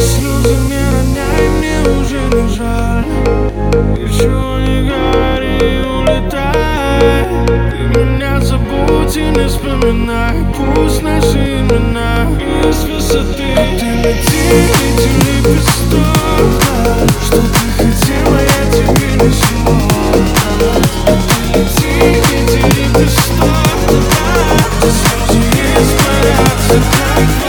Слезы не роняй, мне уже не жаль. Ничего не говори, улетай. Ты меня забудь и не вспоминай. Пусть наши имена из высоты. Ты лети, лети, лепесток лети,